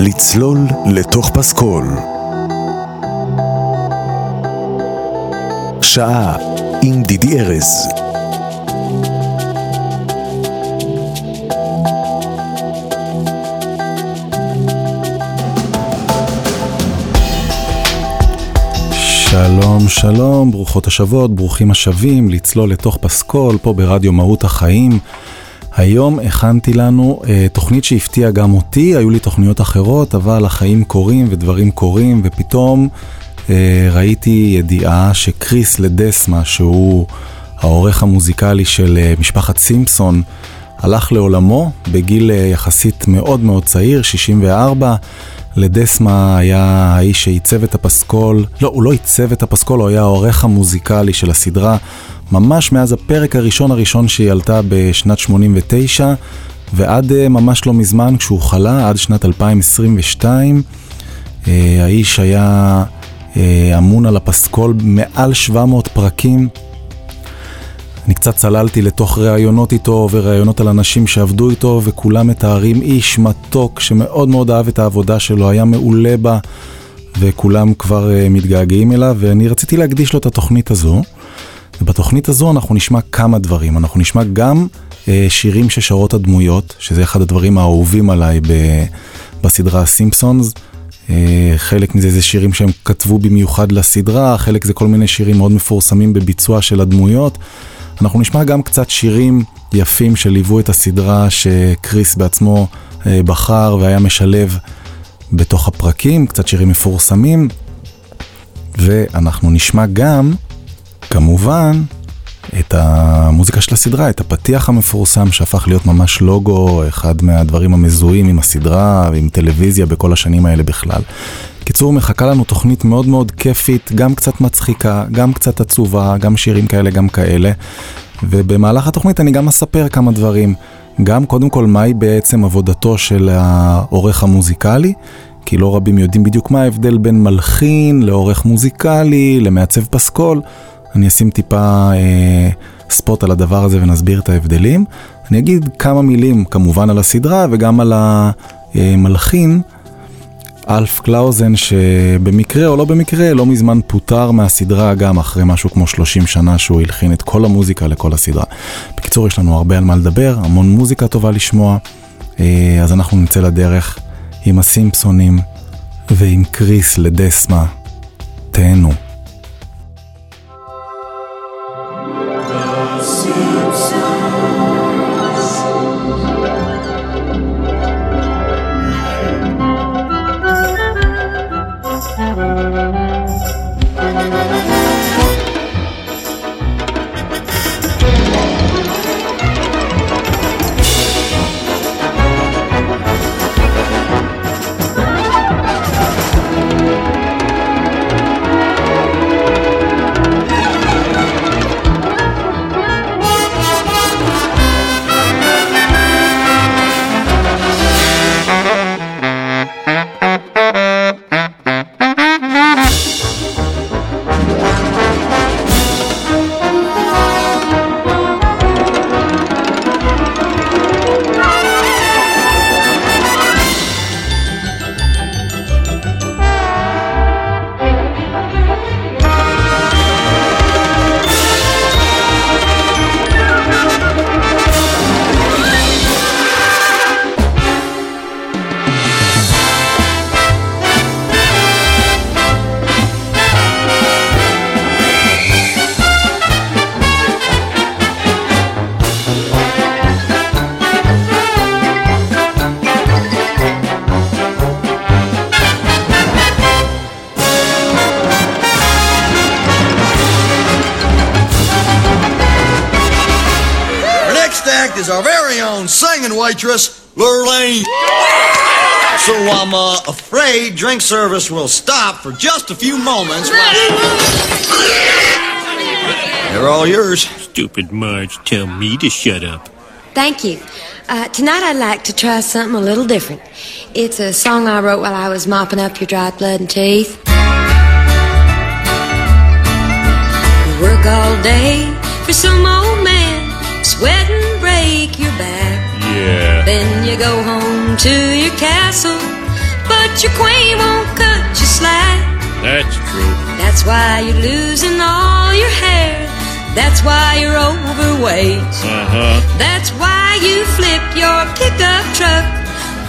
לצלול לתוך פסקול. שעה עם דידי ארז. שלום שלום, ברוכות השבות, ברוכים השבים, לצלול לתוך פסקול פה ברדיו מהות החיים. היום הכנתי לנו אה, תוכנית שהפתיעה גם אותי, היו לי תוכניות אחרות, אבל החיים קורים ודברים קורים, ופתאום אה, ראיתי ידיעה שקריס לדסמה, שהוא העורך המוזיקלי של אה, משפחת סימפסון, הלך לעולמו בגיל אה, יחסית מאוד מאוד צעיר, 64. לדסמה היה האיש שעיצב את הפסקול, לא, הוא לא עיצב את הפסקול, הוא היה העורך המוזיקלי של הסדרה, ממש מאז הפרק הראשון הראשון שהיא עלתה בשנת 89, ועד uh, ממש לא מזמן כשהוא חלה, עד שנת 2022. Uh, אה, האיש היה uh, אמון על הפסקול מעל 700 פרקים. אני קצת צללתי לתוך ראיונות איתו וראיונות על אנשים שעבדו איתו וכולם מתארים איש מתוק שמאוד מאוד אהב את העבודה שלו, היה מעולה בה וכולם כבר uh, מתגעגעים אליו ואני רציתי להקדיש לו את התוכנית הזו. ובתוכנית הזו אנחנו נשמע כמה דברים, אנחנו נשמע גם uh, שירים ששרות הדמויות, שזה אחד הדברים האהובים עליי ב- בסדרה סימפסונס. Uh, חלק מזה זה שירים שהם כתבו במיוחד לסדרה, חלק זה כל מיני שירים מאוד מפורסמים בביצוע של הדמויות. אנחנו נשמע גם קצת שירים יפים שליוו את הסדרה שקריס בעצמו אה, בחר והיה משלב בתוך הפרקים, קצת שירים מפורסמים, ואנחנו נשמע גם, כמובן, את המוזיקה של הסדרה, את הפתיח המפורסם שהפך להיות ממש לוגו, אחד מהדברים המזוהים עם הסדרה ועם טלוויזיה בכל השנים האלה בכלל. קיצור, מחכה לנו תוכנית מאוד מאוד כיפית, גם קצת מצחיקה, גם קצת עצובה, גם שירים כאלה, גם כאלה. ובמהלך התוכנית אני גם אספר כמה דברים. גם קודם כל מהי בעצם עבודתו של העורך המוזיקלי, כי לא רבים יודעים בדיוק מה ההבדל בין מלחין לעורך מוזיקלי, למעצב פסקול. אני אשים טיפה אה, ספוט על הדבר הזה ונסביר את ההבדלים. אני אגיד כמה מילים כמובן על הסדרה וגם על המלחין. אלף קלאוזן שבמקרה או לא במקרה לא מזמן פוטר מהסדרה גם אחרי משהו כמו 30 שנה שהוא הלחין את כל המוזיקה לכל הסדרה. בקיצור יש לנו הרבה על מה לדבר, המון מוזיקה טובה לשמוע, אה, אז אנחנו נצא לדרך עם הסימפסונים ועם קריס לדסמה. תהנו. Service will stop for just a few moments. They're all yours. Stupid Marge, tell me to shut up. Thank you. Uh, tonight I'd like to try something a little different. It's a song I wrote while I was mopping up your dried blood and teeth. You work all day for some old man, sweat and break your back. Yeah. Then you go home to your castle, but your queen won't cut you slack. That's true. That's why you're losing all your hair. That's why you're overweight. Uh-huh. That's why you flip your pickup truck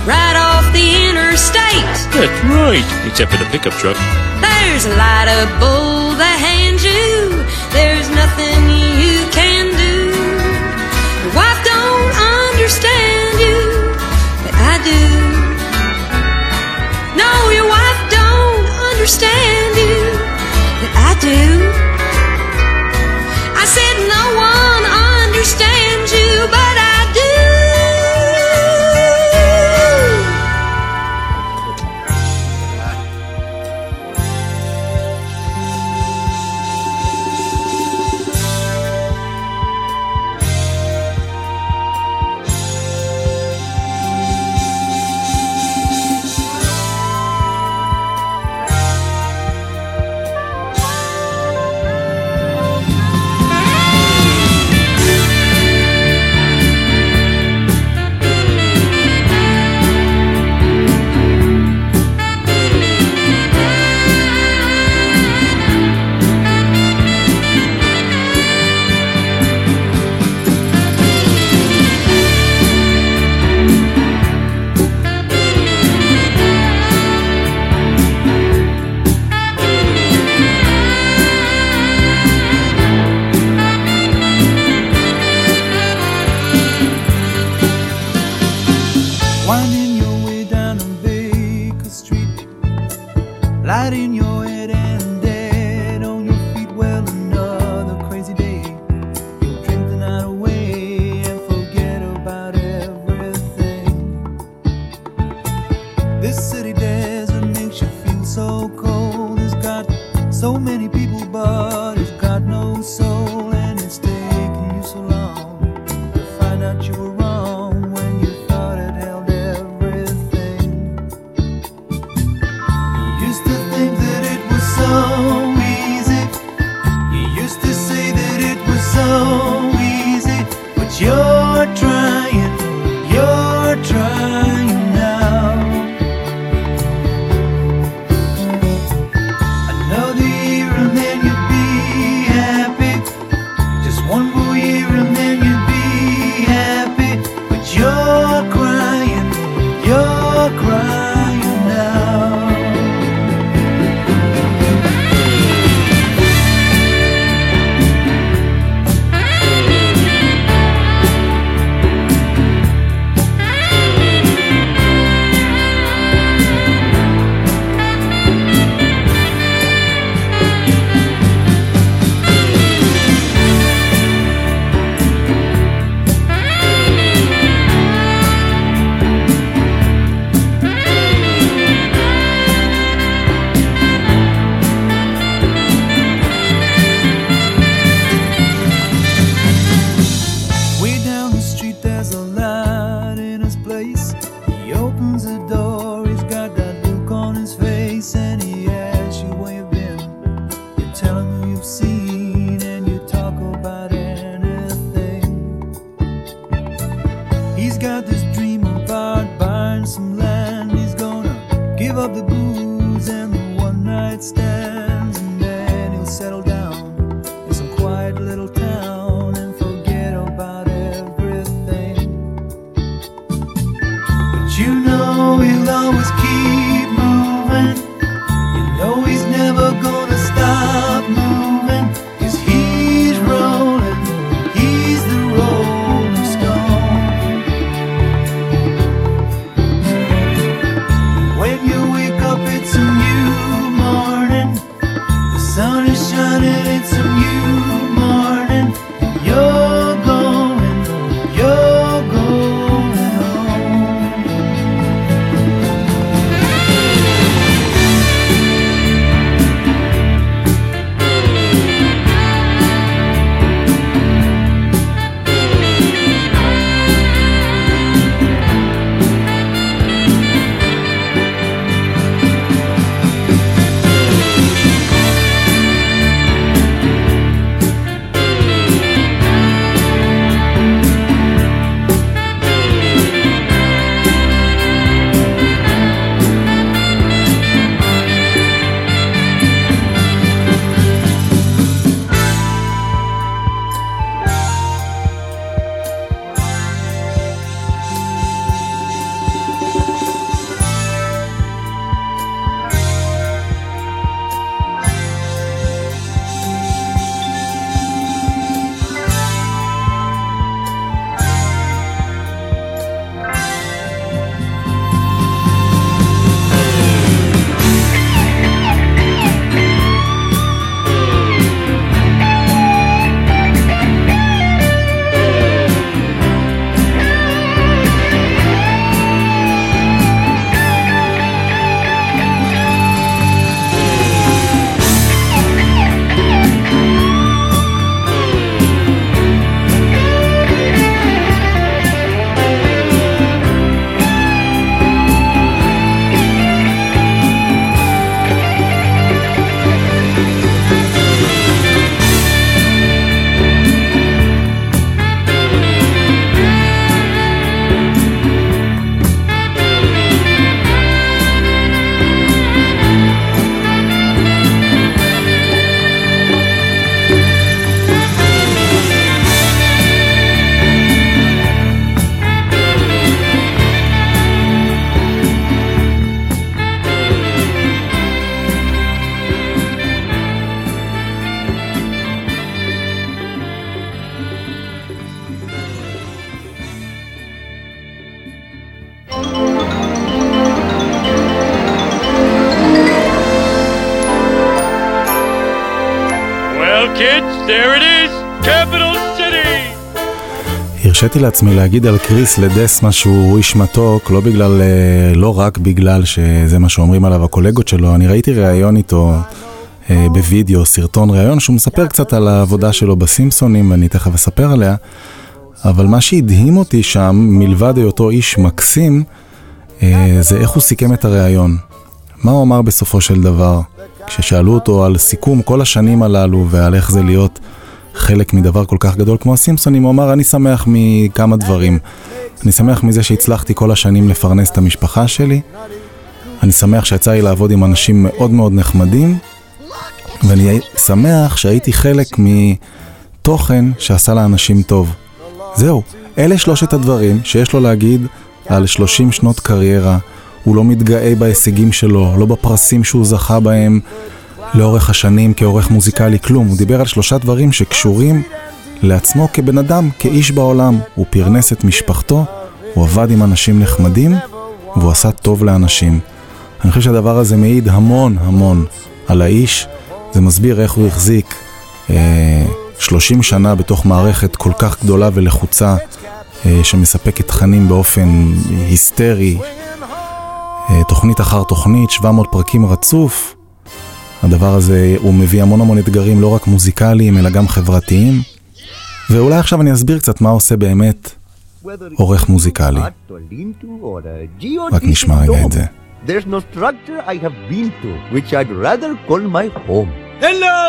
right off the interstate. That's right, except for the pickup truck. There's a lot of bull behind you. There's nothing you can understand you I do. הרשיתי לעצמי להגיד על קריס לדסמה שהוא איש מתוק, לא בגלל, אה, לא רק בגלל שזה מה שאומרים עליו הקולגות שלו, אני ראיתי ראיון איתו אה, בווידאו, סרטון ראיון, שהוא מספר קצת על העבודה שלו בסימפסונים, ואני תכף אספר עליה, אבל מה שהדהים אותי שם, מלבד היותו איש מקסים, אה, זה איך הוא סיכם את הראיון. מה הוא אמר בסופו של דבר? כששאלו אותו על סיכום כל השנים הללו ועל איך זה להיות חלק מדבר כל כך גדול כמו הסימפסונים, הוא אמר, אני שמח מכמה דברים. אני שמח מזה שהצלחתי כל השנים לפרנס את המשפחה שלי. אני שמח שיצא לי לעבוד עם אנשים מאוד מאוד נחמדים. ואני שמח שהייתי חלק מתוכן שעשה לאנשים טוב. זהו, אלה שלושת הדברים שיש לו להגיד על 30 שנות קריירה. הוא לא מתגאה בהישגים שלו, לא בפרסים שהוא זכה בהם לאורך השנים כעורך מוזיקלי, כלום. הוא דיבר על שלושה דברים שקשורים לעצמו כבן אדם, כאיש בעולם. הוא פרנס את משפחתו, הוא עבד עם אנשים נחמדים, והוא עשה טוב לאנשים. אני חושב שהדבר הזה מעיד המון המון על האיש. זה מסביר איך הוא החזיק אה, 30 שנה בתוך מערכת כל כך גדולה ולחוצה, אה, שמספקת תכנים באופן היסטרי, אה, תוכנית אחר תוכנית, 700 פרקים רצוף. הדבר הזה, הוא מביא המון המון אתגרים, לא רק מוזיקליים, אלא גם חברתיים. ואולי עכשיו אני אסביר קצת מה עושה באמת עורך מוזיקלי. רק נשמע רגע את זה. There's no structure I have been to which I'd rather call my home. Hello!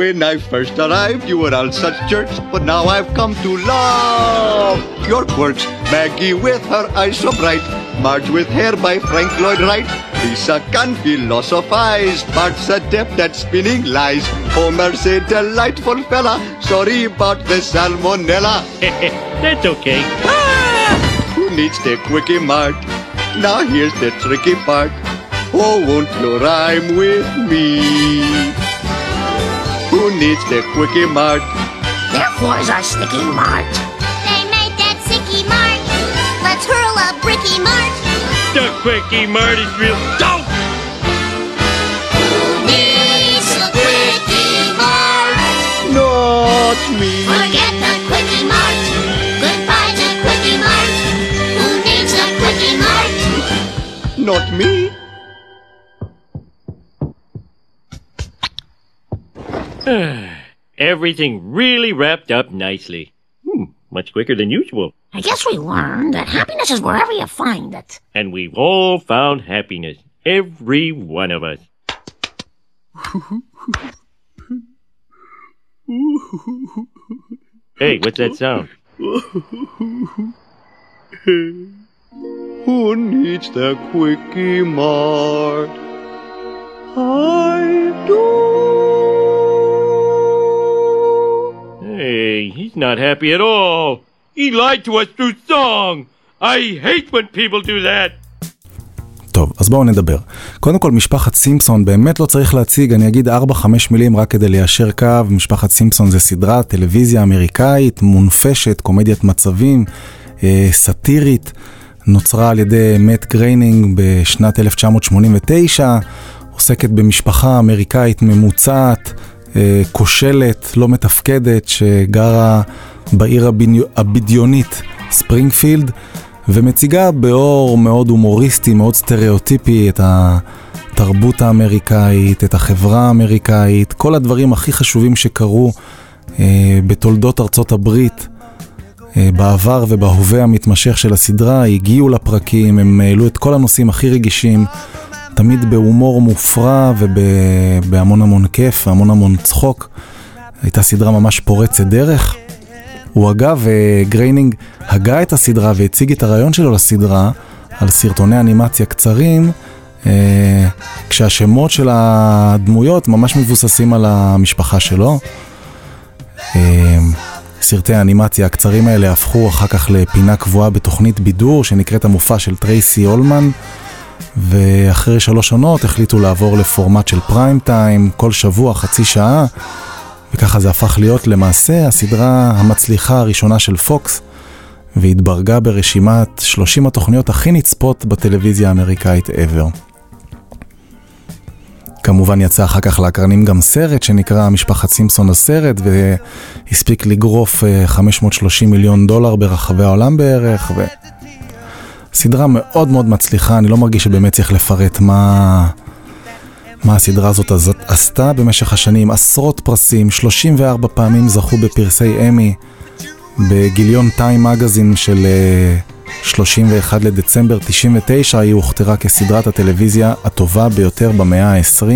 When I first arrived, you were all such jerks, but now I've come to love your quirks. Maggie with her eyes so bright, Marge with hair by Frank Lloyd Wright. Lisa can philosophize, Bart's adept at spinning lies. Homer's a delightful fella, sorry about the salmonella. Hehe, that's okay. Ah! Who needs the Kwik-E-Mart? Now here's the tricky part. Oh, won't you rhyme with me? Who needs the Kwik-E-Mart? Therefores our sticky mart. The quickie Marty's real dope! Needs a Kwik-E-Mart. Not me. Forget the Kwik-E-Mart. Goodbye to Kwik-E-Mart. Who needs a Kwik-E-Mart? Not me. Everything really wrapped up nicely. Hmm, much quicker than usual. I guess we learned that happiness is wherever you find it. And we've all found happiness. Every one of us. hey, what's that sound? Who needs the Kwik-E-Mart? I do. Hey, he's not happy at all. He lied to us through song. I hate when people do that. טוב, אז בואו נדבר. קודם כל, משפחת סימפסון, באמת לא צריך להציג, אני אגיד 4-5 מילים רק כדי ליישר קו. משפחת סימפסון זה סדרה טלוויזיה אמריקאית, מונפשת, קומדיית מצבים, אה, סאטירית, נוצרה על ידי מאט גריינינג בשנת 1989, עוסקת במשפחה אמריקאית ממוצעת, כושלת, לא מתפקדת, שגרה בעיר הבדיונית ספרינגפילד. ומציגה באור מאוד הומוריסטי, מאוד סטריאוטיפי את התרבות האמריקאית, את החברה האמריקאית, כל הדברים הכי חשובים שקרו אה, בתולדות ארצות הברית אה, בעבר ובהווה המתמשך של הסדרה, הגיעו לפרקים, הם העלו את כל הנושאים הכי רגישים, תמיד בהומור מופרע ובהמון המון כיף והמון המון צחוק. הייתה סדרה ממש פורצת דרך. הוא אגב, אה, גריינינג הגה את הסדרה והציג את הרעיון שלו לסדרה על סרטוני אנימציה קצרים, אה, כשהשמות של הדמויות ממש מבוססים על המשפחה שלו. אה, סרטי האנימציה הקצרים האלה הפכו אחר כך לפינה קבועה בתוכנית בידור שנקראת המופע של טרייסי אולמן, ואחרי שלוש עונות החליטו לעבור לפורמט של פריים טיים, כל שבוע חצי שעה. וככה זה הפך להיות למעשה הסדרה המצליחה הראשונה של פוקס, והתברגה ברשימת 30 התוכניות הכי נצפות בטלוויזיה האמריקאית ever. כמובן יצא אחר כך לאקרנים גם סרט שנקרא משפחת סימפסון הסרט והספיק לגרוף אה, 530 מיליון דולר ברחבי העולם בערך וסדרה מאוד מאוד מצליחה, אני לא מרגיש שבאמת צריך לפרט מה, מה הסדרה הזאת הזאת עשתה במשך השנים, עשרות פרסים, 34 פעמים זכו בפרסי אמי בגיליון טיים מגזין של אה, 31 לדצמבר 99 היא הוכתרה כסדרת הטלוויזיה הטובה ביותר במאה ה-20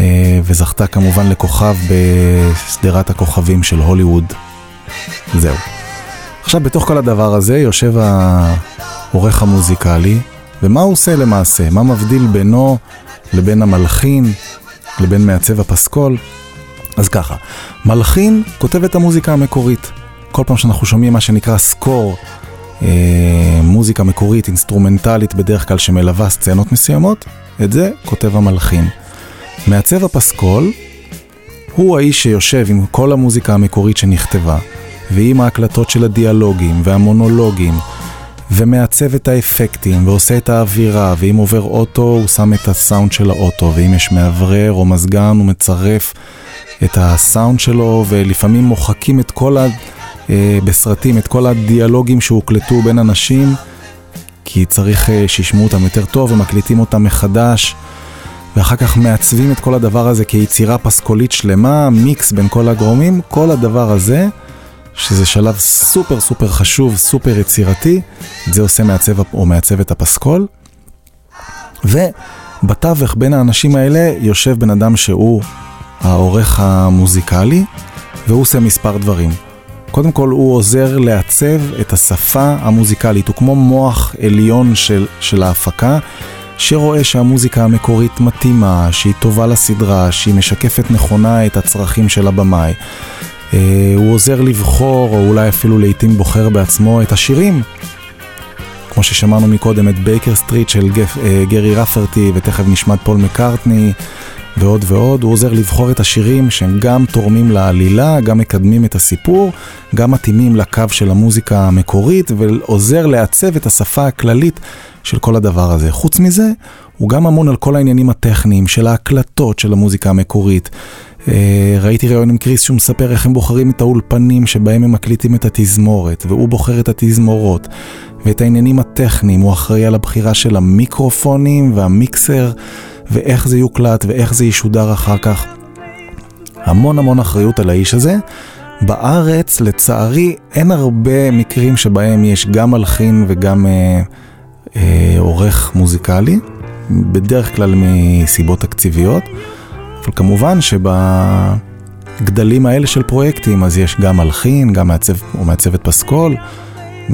אה, וזכתה כמובן לכוכב בסדרת הכוכבים של הוליווד. זהו. עכשיו בתוך כל הדבר הזה יושב העורך המוזיקלי ומה הוא עושה למעשה? מה מבדיל בינו לבין המלחין, לבין מעצב הפסקול? אז ככה, מלחין כותב את המוזיקה המקורית. כל פעם שאנחנו שומעים מה שנקרא סקור, אה, מוזיקה מקורית, אינסטרומנטלית בדרך כלל שמלווה סצנות מסוימות, את זה כותב המלחין. מעצב הפסקול הוא האיש שיושב עם כל המוזיקה המקורית שנכתבה, ועם ההקלטות של הדיאלוגים והמונולוגים, ומעצב את האפקטים, ועושה את האווירה, ואם עובר אוטו הוא שם את הסאונד של האוטו, ואם יש מאוורר או מזגן הוא מצרף את הסאונד שלו, ולפעמים מוחקים את כל ה... אה, בסרטים את כל הדיאלוגים שהוקלטו בין אנשים, כי צריך אה, שישמעו אותם יותר טוב ומקליטים אותם מחדש, ואחר כך מעצבים את כל הדבר הזה כיצירה פסקולית שלמה, מיקס בין כל הגורמים, כל הדבר הזה, שזה שלב סופר סופר חשוב, סופר יצירתי, את זה עושה מעצב או מעצבת הפסקול. ובתווך בין האנשים האלה יושב בן אדם שהוא העורך המוזיקלי, והוא עושה מספר דברים. קודם כל הוא עוזר לעצב את השפה המוזיקלית, הוא כמו מוח עליון של, של ההפקה, שרואה שהמוזיקה המקורית מתאימה, שהיא טובה לסדרה, שהיא משקפת נכונה את הצרכים של הבמאי. אה, הוא עוזר לבחור, או אולי אפילו לעיתים בוחר בעצמו את השירים. כמו ששמענו מקודם את בייקר סטריט של גף, אה, גרי רפרטי, ותכף נשמע את פול מקארטני. ועוד ועוד, הוא עוזר לבחור את השירים שהם גם תורמים לעלילה, גם מקדמים את הסיפור, גם מתאימים לקו של המוזיקה המקורית, ועוזר לעצב את השפה הכללית של כל הדבר הזה. חוץ מזה, הוא גם אמון על כל העניינים הטכניים של ההקלטות של המוזיקה המקורית. אה, ראיתי ראיון עם קריס שהוא מספר איך הם בוחרים את האולפנים שבהם הם מקליטים את התזמורת, והוא בוחר את התזמורות, ואת העניינים הטכניים, הוא אחראי על הבחירה של המיקרופונים והמיקסר. ואיך זה יוקלט ואיך זה ישודר אחר כך. המון המון אחריות על האיש הזה. בארץ, לצערי, אין הרבה מקרים שבהם יש גם מלחין וגם אה, אה, עורך מוזיקלי, בדרך כלל מסיבות תקציביות, אבל כמובן שבגדלים האלה של פרויקטים, אז יש גם מלחין, גם מעצב או מעצבת פסקול,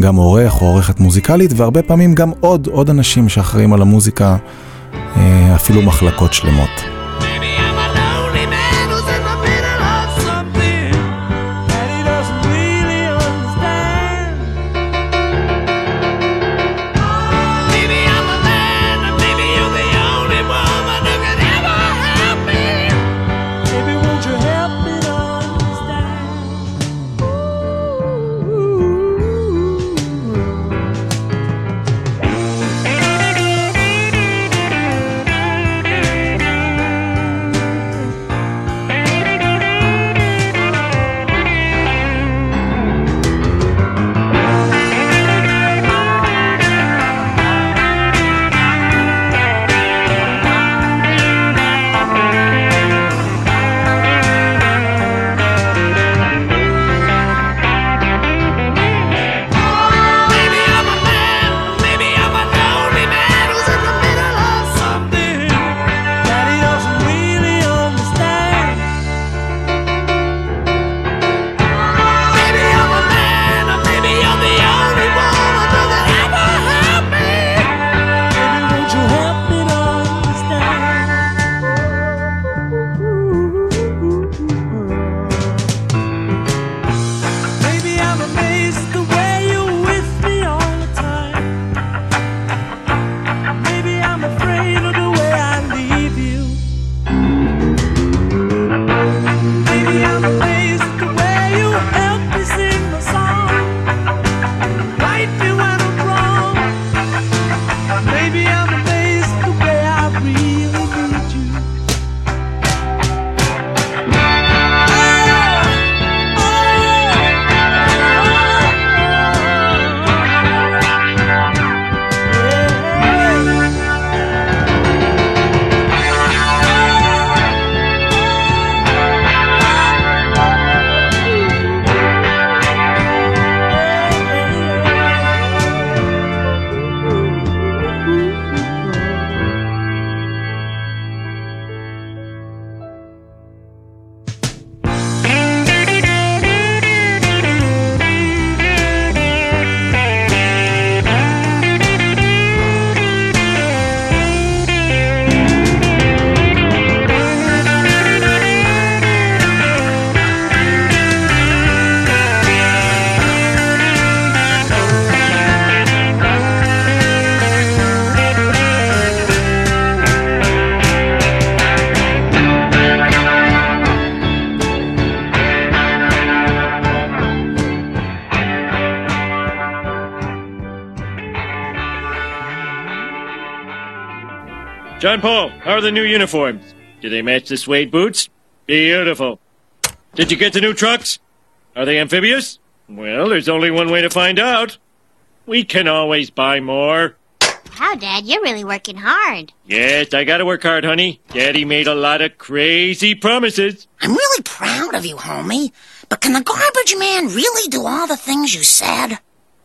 גם עורך או עורכת מוזיקלית, והרבה פעמים גם עוד, עוד אנשים שאחראים על המוזיקה. אה, אפילו מחלקות שלמות. The new uniforms? Do they match the suede boots? Beautiful. Did you get the new trucks? Are they amphibious? Well, there's only one way to find out. We can always buy more. Wow, Dad, you're really working hard. Yes, I gotta work hard, honey. Daddy made a lot of crazy promises. I'm really proud of you, homie. But can the garbage man really do all the things you said?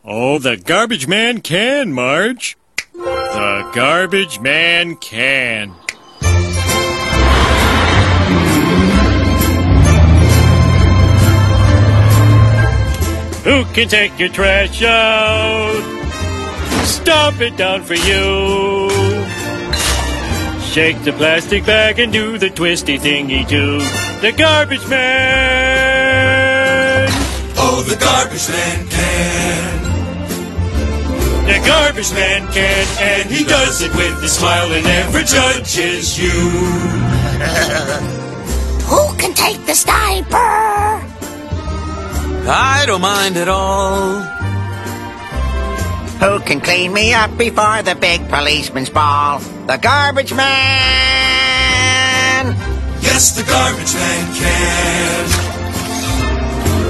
Oh, the garbage man can, Marge. The garbage man can. Who can take your trash out? Stomp it down for you. Shake the plastic bag and do the twisty thingy too. The garbage man. Oh, the garbage man can. The garbage man can, and he does it with a smile and never judges you. Who can take the diaper? I don't mind at all. Who can clean me up before the big policeman's ball? The garbage man! Yes, the garbage man can.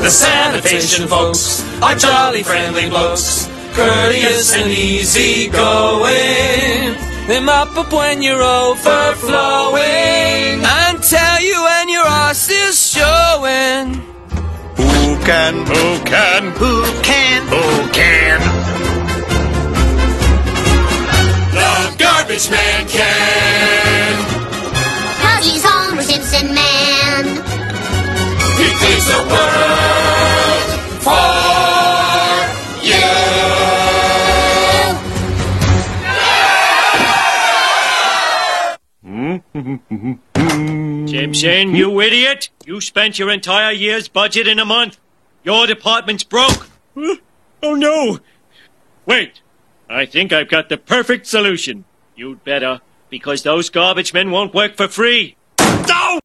The sanitation folks are jolly friendly blokes, courteous and easy going. They mop up when you're overflowing and tell you when your arse is showing. Who can? Who can? Who can? Who can? The garbage man can. Cause he's Homer Simpson Man. He cleans the world for you. Simpson, you idiot! You spent your entire year's budget in a month. Your department's broke. Oh no! Wait, I think I've got the perfect solution. You'd better, because those garbage men won't work for free. No!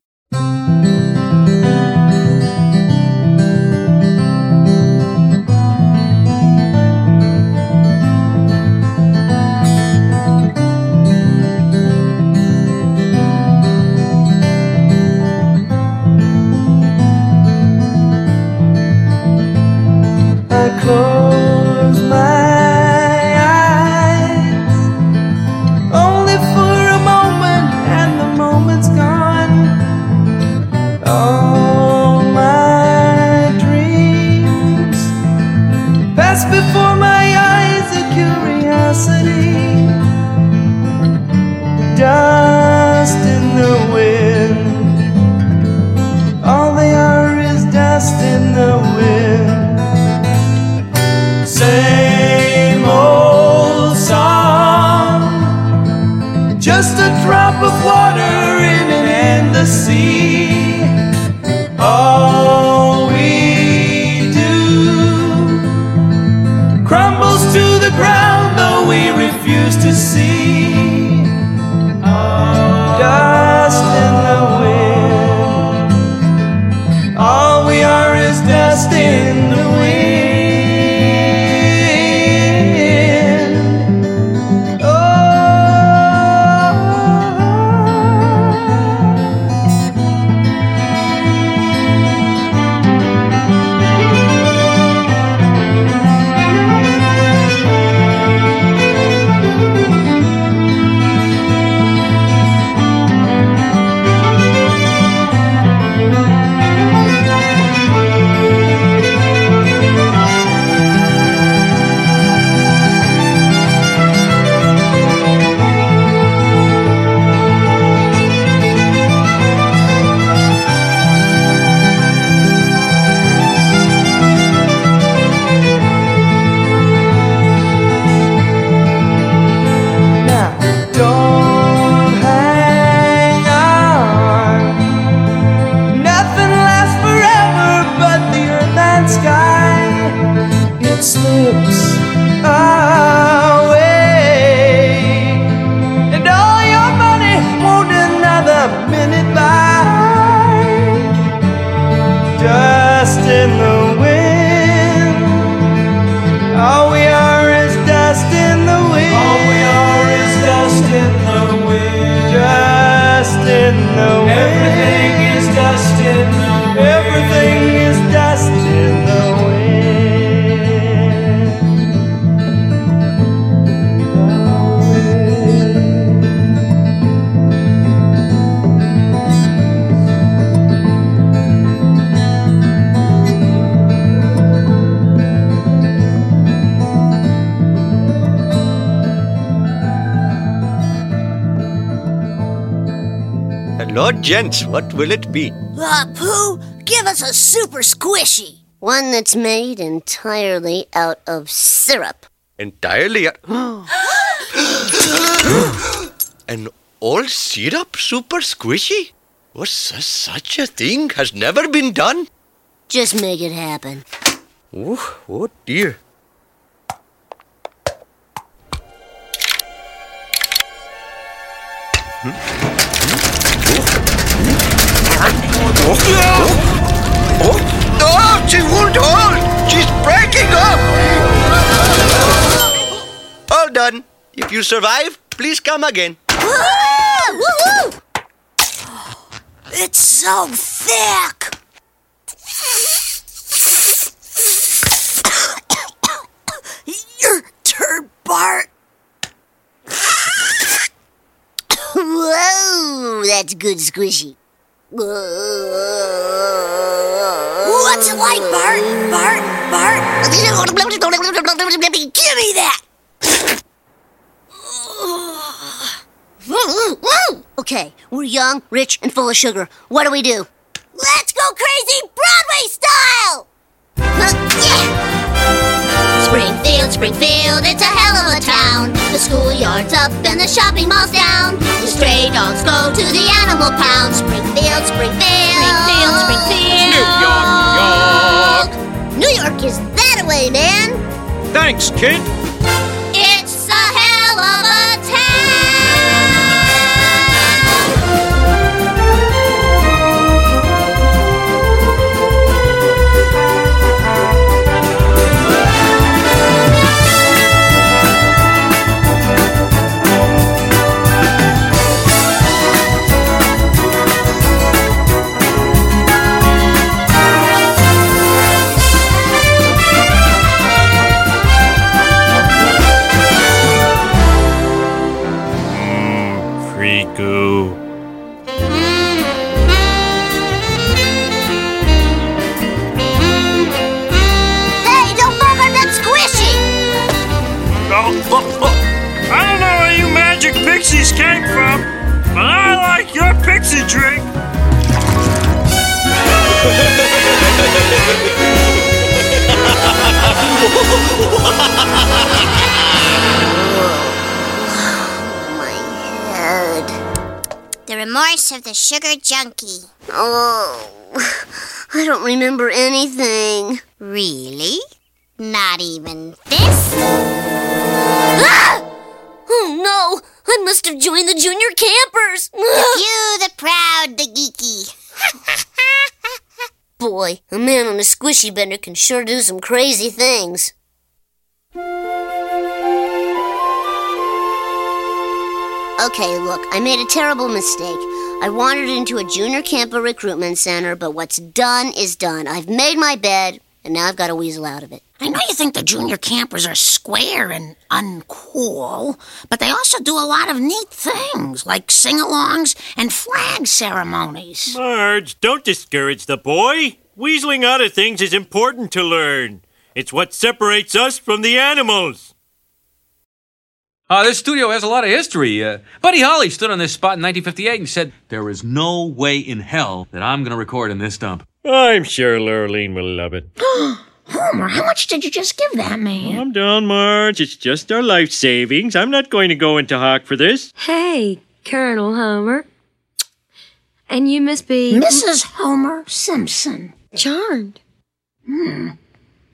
Lord gents, what will it be? Uh, Pooh, give us a super Squishee. One that's made entirely out of syrup. Entirely. An all syrup super Squishee? Was such a thing has never been done? Just make it happen. Oh, oh dear. Oh, oh, oh, she won't hold! She's breaking up! All done. If you survive, please come again. Woohoo! It's so thick. Your turd, Bart. Whoa, that's good Squishee. What's it like, Bart? Bart? Bart? Give me that! Okay, we're young, rich, and full of sugar. What do we do? Let's go crazy Broadway style! Springfield, Springfield, it's a hell of a town. The schoolyard's up and the shopping mall's down. The stray dogs go to the animal pound. Springfield, Springfield, Springfield, Springfield. New York New York. New York is that way, man. Thanks, kid. Oh, I don't remember anything. Really? Not even this? Ah! Oh no! I must have joined the junior campers. The few, the proud, the geeky. Boy, a man on a Squishee bender can sure do some crazy things. Okay, look, I made a terrible mistake. I wandered into a junior camper recruitment center, but what's done is done. I've made my bed, and now I've got to weasel out of it. I know you think the junior campers are square and uncool, but they also do a lot of neat things, like sing alongs and flag ceremonies. Marge, don't discourage the boy. Weaseling out of things is important to learn. It's what separates us from the animals. Uh, this studio has a lot of history. Uh, Buddy Holly stood on this spot in 1958 and said, There is no way in hell that I'm going to record in this dump. I'm sure Lurleen will love it. Homer, how much did you just give that man? Calm down, Marge. It's just our life savings. I'm not going to go into hock for this. Hey, Colonel Homer. And you must be. Mrs. Homer Simpson. Charmed. Hmm.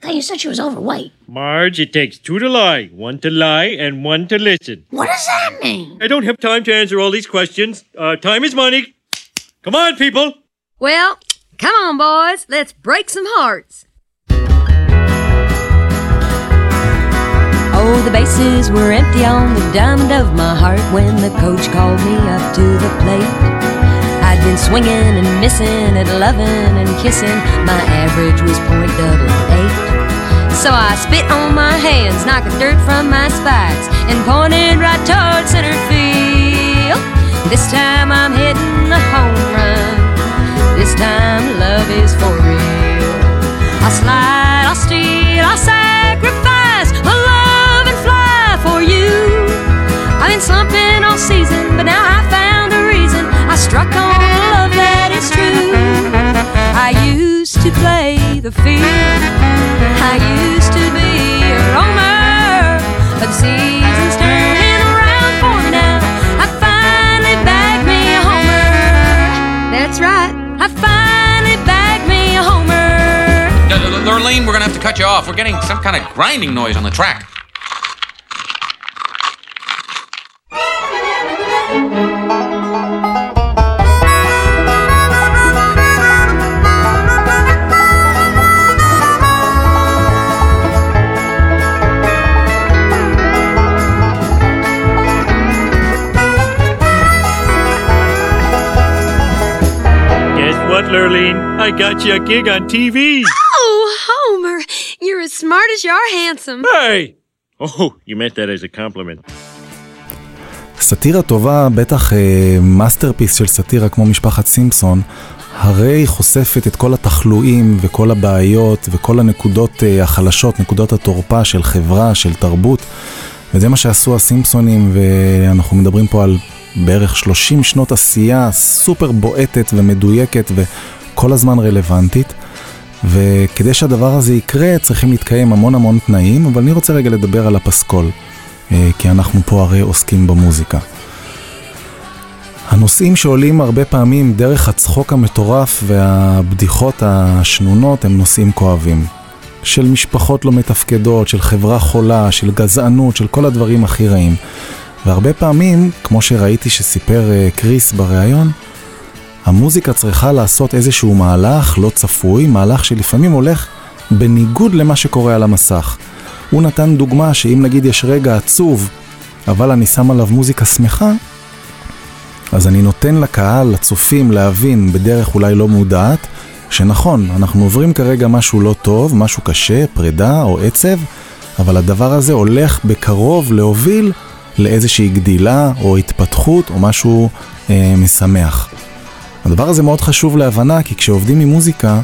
Thought you said she was overweight. Marge, it takes two to lie, one to lie, and one to listen. What does that mean? I don't have time to answer all these questions. Uh, time is money. Come on, people. Well, come on, boys. Let's break some hearts. Oh, the bases were empty on the diamond of my heart when the coach called me up to the plate. I'd been swinging and missing at loving and kissing. My average was point double eight. So I spit on my hands, knocking dirt from my spikes, and pointed right toward center field. This time I'm hitting a home run. This time love is for real. I'll slide, I'll steal, I'll sacrifice, I'll love and fly for you. I've been slumping all season, but now I found a reason. I struck on the field. I used to be a roamer, but the season's turning around for me now. I finally bagged me a homer. That's right, I finally bagged me a homer. Lurleen, we're gonna have to cut you off. We're getting some kind of grinding noise on the track. I got you a gig on TV. Oh, Homer, you're as smart as you are handsome. Hey! Oh, you meant that as a compliment. סאטירה טובה, בטח אה, מאסטרפיס של סאטירה כמו משפחת סימפסון, הרי חושפת את כל התחלואים וכל הבעיות וכל הנקודות אה, החלשות, נקודות התורפה של חברה, של תרבות, וזה מה שעשו הסימפסונים, ואנחנו מדברים פה על בערך 30 שנות עשייה סופר בועטת ומדויקת וכל הזמן רלוונטית. וכדי שהדבר הזה יקרה צריכים להתקיים המון המון תנאים, אבל אני רוצה רגע לדבר על הפסקול, אה, כי אנחנו פה הרי עוסקים במוזיקה. הנושאים שעולים הרבה פעמים דרך הצחוק המטורף והבדיחות השנונות הם נושאים כואבים. של משפחות לא מתפקדות, של חברה חולה, של גזענות, של כל הדברים הכי רעים. והרבה פעמים, כמו שראיתי שסיפר אה, קריס בריאיון, המוזיקה צריכה לעשות איזשהו מהלך לא צפוי, מהלך שלפעמים הולך בניגוד למה שקורה על המסך. הוא נתן דוגמה שאם נגיד יש רגע עצוב, אבל אני שם עליו מוזיקה שמחה, אז אני נותן לקהל, לצופים, להבין בדרך אולי לא מודעת, שנכון, אנחנו עוברים כרגע משהו לא טוב, משהו קשה, פרידה או עצב, אבל הדבר הזה הולך בקרוב להוביל לאיזושהי גדילה או התפתחות או משהו אה, משמח. הדבר הזה מאוד חשוב להבנה, כי כשעובדים עם מוזיקה,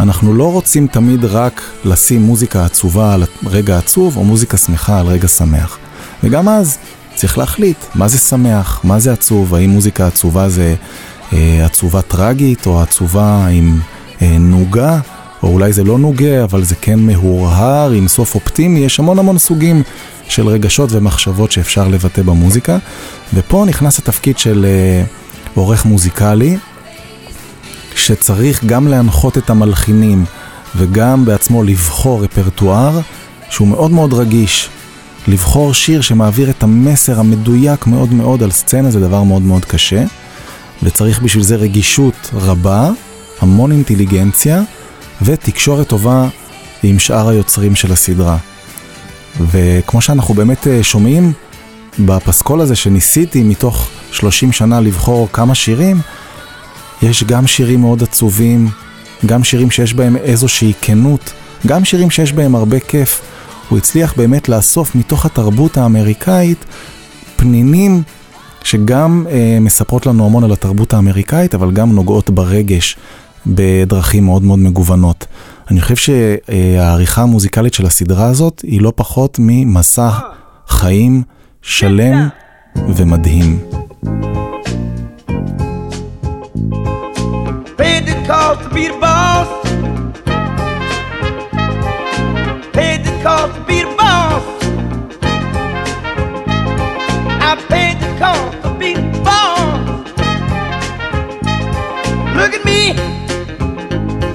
אנחנו לא רוצים תמיד רק לשים מוזיקה עצובה על רגע עצוב, או מוזיקה שמחה על רגע שמח. וגם אז צריך להחליט מה זה שמח, מה זה עצוב, האם מוזיקה עצובה זה אה, עצובה טרגית, או עצובה עם אה, נוגה, או אולי זה לא נוגה, אבל זה כן מהורהר, עם סוף אופטימי, יש המון המון סוגים של רגשות ומחשבות שאפשר לבטא במוזיקה. ופה נכנס התפקיד של אה, עורך מוזיקלי, שצריך גם להנחות את המלחינים וגם בעצמו לבחור רפרטואר שהוא מאוד מאוד רגיש. לבחור שיר שמעביר את המסר המדויק מאוד מאוד על סצנה זה דבר מאוד מאוד קשה, וצריך בשביל זה רגישות רבה, המון אינטליגנציה ותקשורת טובה עם שאר היוצרים של הסדרה. וכמו שאנחנו באמת אה, שומעים בפסקול הזה שניסיתי מתוך 30 שנה לבחור כמה שירים, יש גם שירים מאוד עצובים, גם שירים שיש בהם איזושהי כנות, גם שירים שיש בהם הרבה כיף. הוא הצליח באמת לאסוף מתוך התרבות האמריקאית פנינים שגם אה, מספרות לנו המון על התרבות האמריקאית, אבל גם נוגעות ברגש בדרכים מאוד מאוד מגוונות. אני חושב שהעריכה המוזיקלית של הסדרה הזאת היא לא פחות ממסע חיים שלם ומדהים. Paid the cost to be the boss. Paid the cost to be the boss. I paid the cost to be the boss. Look at me.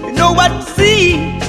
You know what to see. See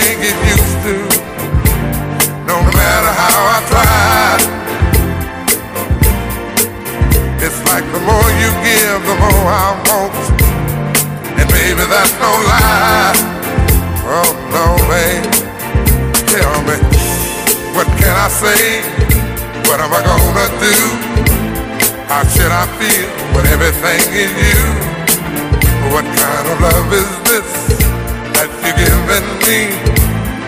can't get used to. No matter how I try. It's like the more you give, the more I want. And baby, that's no lie. Oh no, babe. Tell me, what can I say? What am I gonna do? How should I feel when everything is you? What kind of love is this giving me?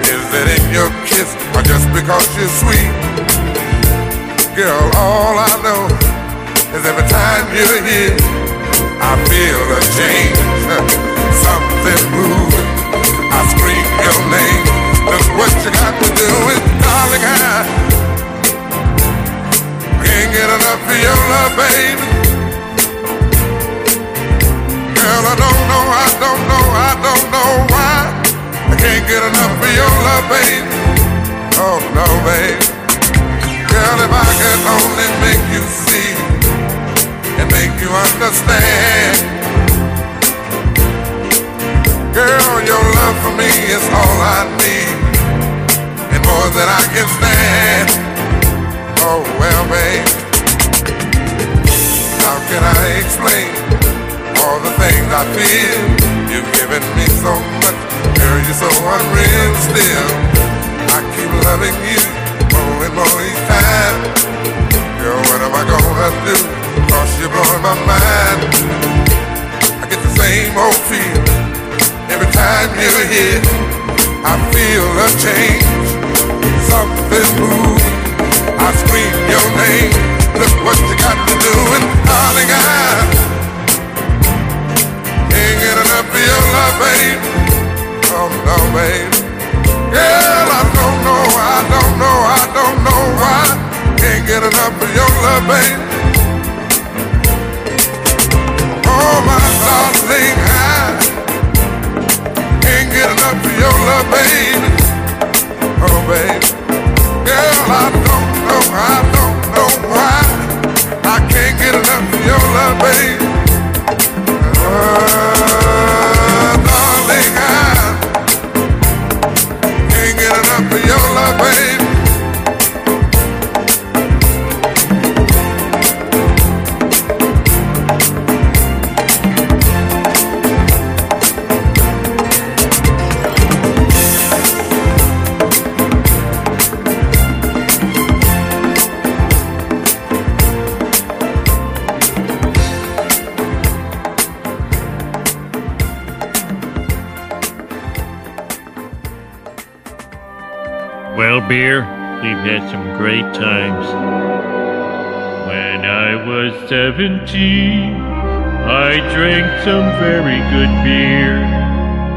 Is it in your kiss or just because you're sweet? Girl, all I know is every time you're here, I feel a change. Something moving. I scream your name. Look what you got to do with darling I can't get enough of your love, baby. Girl, I don't know, I don't know, I don't know why. Can't get enough of your love, baby. Oh no, baby. Girl, if I could only make you see and make you understand. Girl, your love for me is all I need and more than I can stand. Oh well, babe. How can I explain all the things I feel? You've given me so much, girl, you're so unreal still. I keep loving you more and more each time. Girl, what am I gonna do? Cause you're blowing my mind. I get the same old feel every time you're here. I feel a change, something moving. I scream your name. Look what you got to do, and darling, I Oh no, babe. Girl, I don't know, I don't know, I don't know why. Can't get enough of your love, babe. Oh my darling, can't get enough of your love, baby. Oh, baby. Girl, I beer, we've had some great times. When I was 17, I drank some very good beer.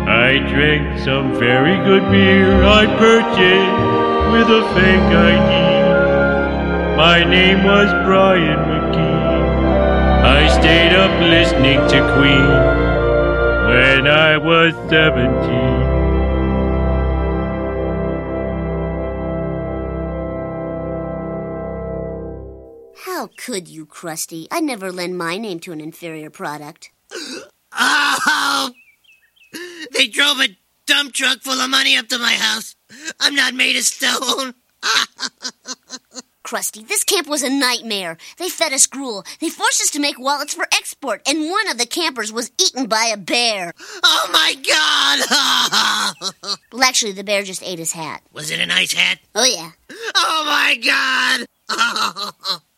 I drank some very good beer I purchased with a fake ID. My name was Brian McGee. I stayed up listening to Queen when I was 17. How could you, Krusty? I'd never lend my name to an inferior product. Oh! They drove a dump truck full of money up to my house. I'm not made of stone. Krusty, this camp was a nightmare. They fed us gruel. They forced us to make wallets for export, and one of the campers was eaten by a bear. Oh my god! Well, actually, the bear just ate his hat. Was it a nice hat? Oh, yeah. Oh my god!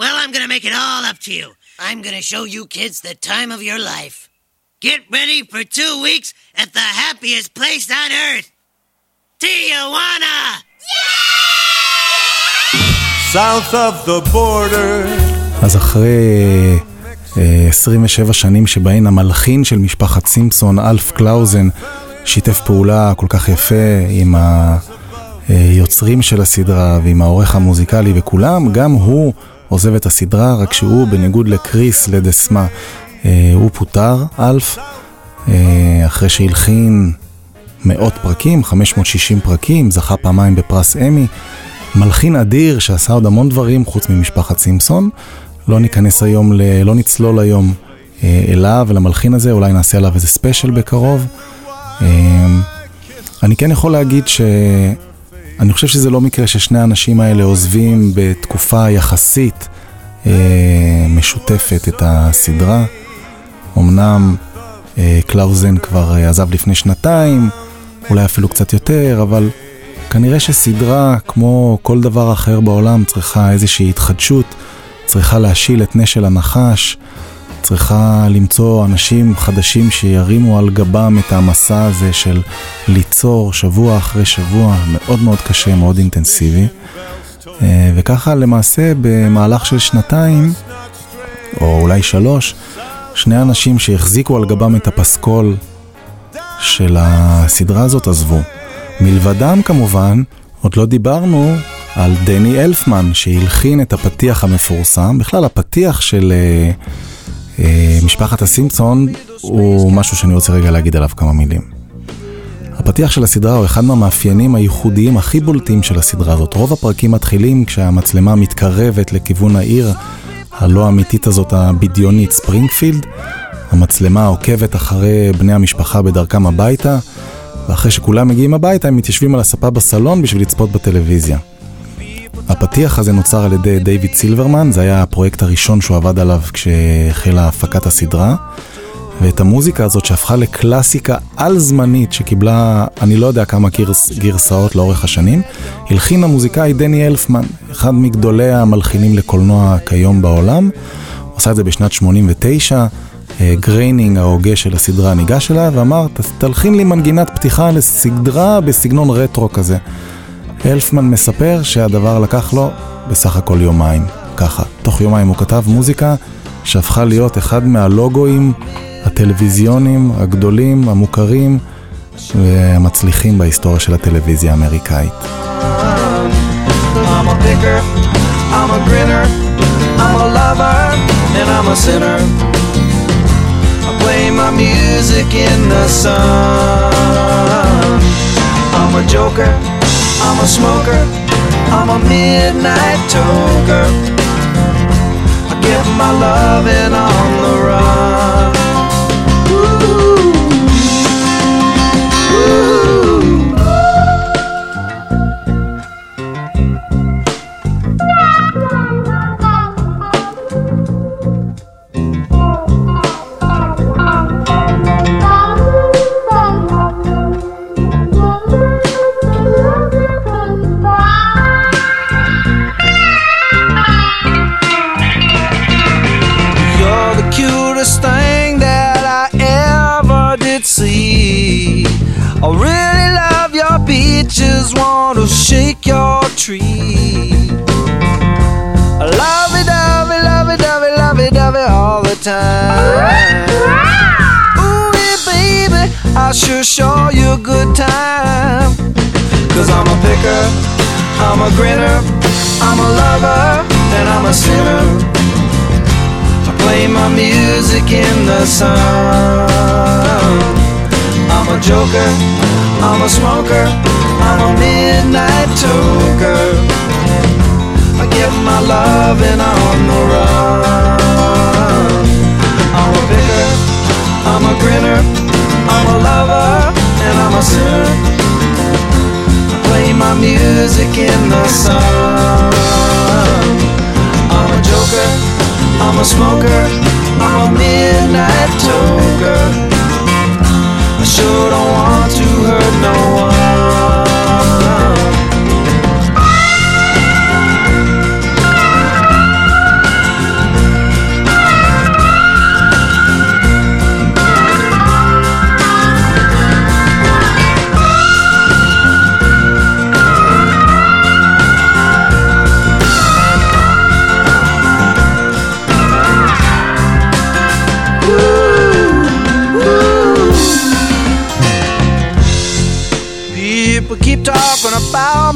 well, I'm gonna make it all up to you. I'm gonna show you kids the time of your life. Get ready for two weeks at the happiest place on earth. Tijuana! South of the border. אז אחרי אה, 27 שנים שבהן המלחין של משפחת סימפסון, אלף קלאוזן, שיתף פעולה כל כך יפה עם היוצרים של הסדרה ועם העורך המוזיקלי וכולם, גם הוא עוזב את הסדרה, רק שהוא בניגוד לקריס לדסמה, אה, הוא פוטר, אלף, אה, אחרי שהלחין מאות פרקים, 560 פרקים, זכה פעמיים בפרס אמי. מלחין אדיר שעשה עוד המון דברים חוץ ממשפחת סימפסון. לא ניכנס היום, ל... לא נצלול היום אה, אליו ולמלחין הזה, אולי נעשה עליו איזה ספיישל בקרוב. אה, אני כן יכול להגיד שאני חושב שזה לא מקרה ששני האנשים האלה עוזבים בתקופה יחסית אה, משותפת את הסדרה. אמנם אה, קלאוזן כבר אה, עזב לפני שנתיים, אולי אפילו קצת יותר, אבל כנראה שסדרה, כמו כל דבר אחר בעולם, צריכה איזושהי התחדשות, צריכה להשיל את נשל הנחש, צריכה למצוא אנשים חדשים שירימו על גבם את המסע הזה של ליצור שבוע אחרי שבוע, מאוד מאוד קשה, מאוד אינטנסיבי. אה, וככה למעשה במהלך של שנתיים, או אולי שלוש, שני אנשים שהחזיקו על גבם את הפסקול של הסדרה הזאת עזבו. מלבדם כמובן, עוד לא דיברנו על דני אלפמן שהלחין את הפתיח המפורסם. בכלל הפתיח של אה, משפחת הסימפסון הוא משהו שאני רוצה רגע להגיד עליו כמה מילים. הפתיח של הסדרה הוא אחד מהמאפיינים הייחודיים הכי בולטים של הסדרה הזאת. רוב הפרקים מתחילים כשהמצלמה מתקרבת לכיוון העיר הלא אמיתית הזאת, הבדיונית ספרינגפילד. המצלמה עוקבת אחרי בני המשפחה בדרכם הביתה, ואחרי שכולם מגיעים הביתה הם מתיישבים על הספה בסלון בשביל לצפות בטלוויזיה. הפתיח הזה נוצר על ידי דיוויד סילברמן, זה היה הפרויקט הראשון שהוא עבד עליו כשהחלה הפקת הסדרה. ואת המוזיקה הזאת שהפכה לקלאסיקה על-זמנית שקיבלה, אני לא יודע כמה גרס, גרסאות לאורך השנים, הלחין המוזיקאי דני אלפמן, אחד מגדולי המלחינים לקולנוע כיום בעולם. הוא עשה את זה בשנת 89, אה, גריינינג, ההוגה של הסדרה, ניגש אליו ואמר, "ת- תלחין לי מנגינת פתיחה לסדרה בסגנון רטרו כזה. אלפמן מספר שהדבר לקח לו בסך הכל יומיים, ככה. תוך יומיים הוא כתב מוזיקה שהפכה להיות אחד מהלוגואים הטלוויזיונים הגדולים, המוכרים והמצליחים בהיסטוריה של הטלוויזיה האמריקאית. I'm a joker, I'm a smoker, I'm a midnight toker. I get my loving on the run. Time. Ooh, yeah, baby, I sure show you a good time. Cause I'm a picker, I'm a grinner, I'm a lover, and I'm a sinner. I play my music in the sun. I'm a joker, I'm a smoker, I'm a midnight toker. I get my loving on the run. I'm a picker, I'm a grinner, I'm a lover, and I'm a sinner. I play my music in the sun. I'm a joker, I'm a smoker, I'm a midnight toker. I sure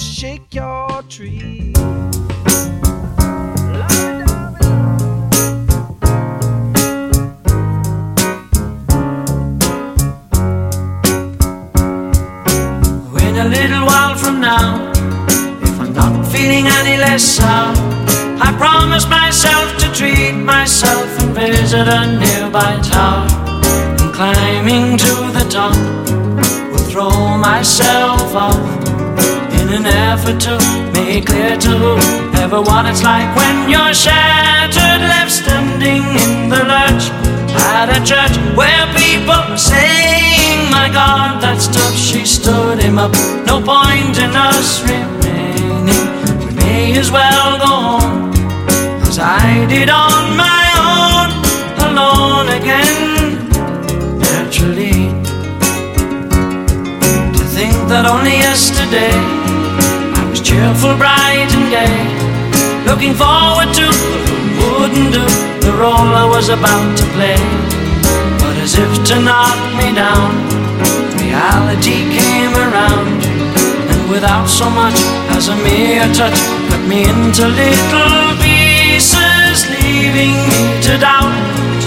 shake your tree. In a little while from now, if I'm not feeling any less sour, I promise myself to treat myself and visit a nearby tower. And climbing to the top, will throw myself off in an effort to make clear to everyone it's like when you're shattered, left standing in the lurch at a church where people are saying, My God, that stuff she stood him up. No point in us remaining. We may as well go home as I did on my own, alone again. Naturally, to think that only yesterday cheerful, bright, and gay, looking forward to wouldn't do the role I was about to play. But as if to knock me down, reality came around, and without so much as a mere touch, cut me into little pieces, leaving me to doubt.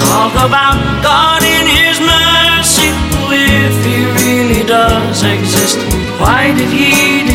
Talk about God in His mercy, if He really does exist. Why did He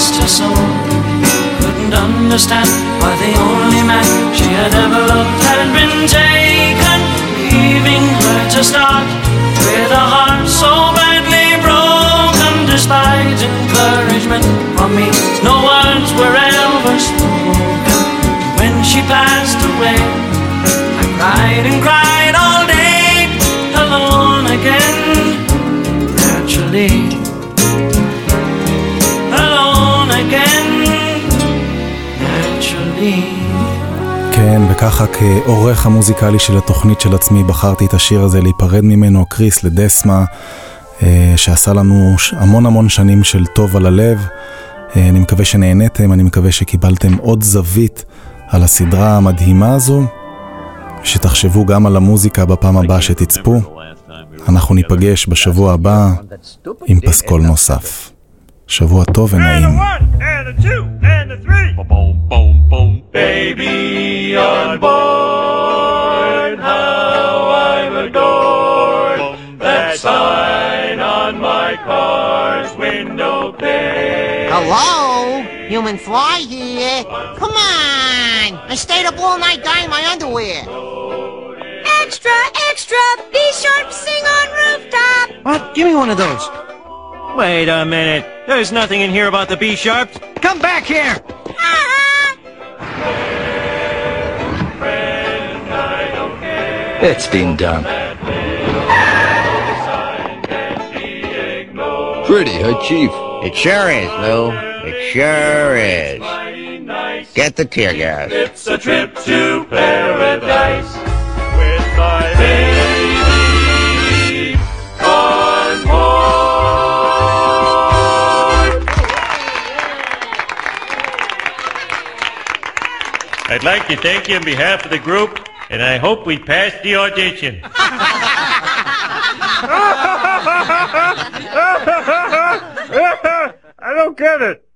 65 years old, my mother, God rest her soul, couldn't understand why the only man she had ever loved had been taken, leaving her to start with a heart so badly broken. Despite encouragement from me, no words were ever spoken. When she passed away, I cried and cried כן, וככה כעורך המוזיקלי של התוכנית של עצמי בחרתי את השיר הזה להיפרד ממנו, קריס לדסמה, אה, שעשה לנו המון המון שנים של טוב על הלב. אה, אני מקווה שנהניתם, אני מקווה שקיבלתם עוד זווית על הסדרה המדהימה הזו, שתחשבו גם על המוזיקה בפעם הבאה שתצפו. אנחנו ניפגש בשבוע הבא עם פסקול נוסף. שבוע טוב ונעים. And on board, how I've adored that sign on my car's window pane. Hello? Human fly here. Come on! I stayed up all night dyeing my underwear. Extra, extra, be sharp, sing on rooftop. What? Give me one of those. Wait a minute. There's nothing in here about the Be Sharps. Come back here. It's been done. Pretty, huh, Chief? It sure is, Lou. It sure is. Get the tear gas. It's a trip to paradise with my baby on board. I'd like to thank you on behalf of the group, and I hope we pass the audition. I don't get it.